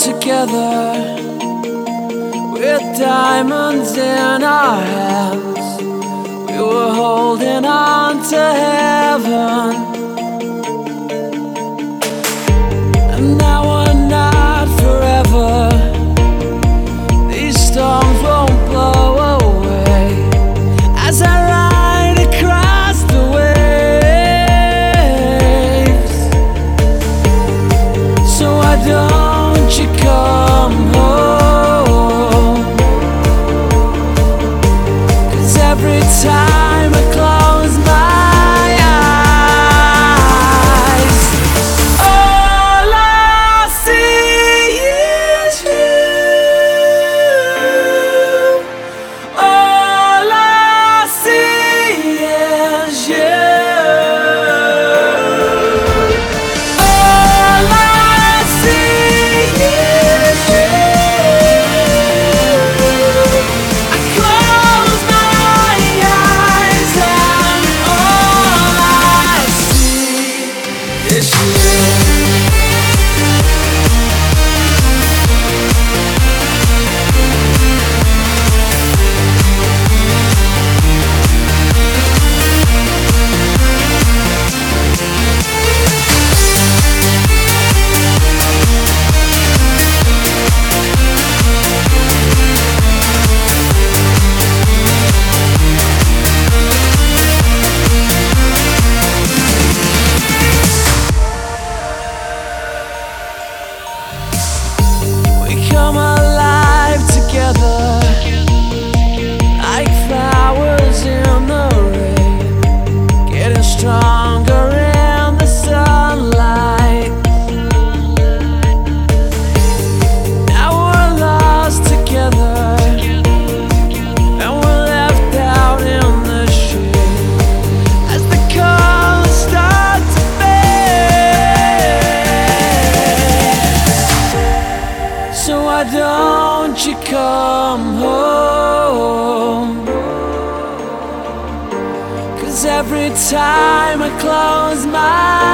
together with diamonds in our hands. We were holding on to heaven. And now we're not forever. These storms won't blow away. As I Don't time. you. come home. Cause every time I close my eyes.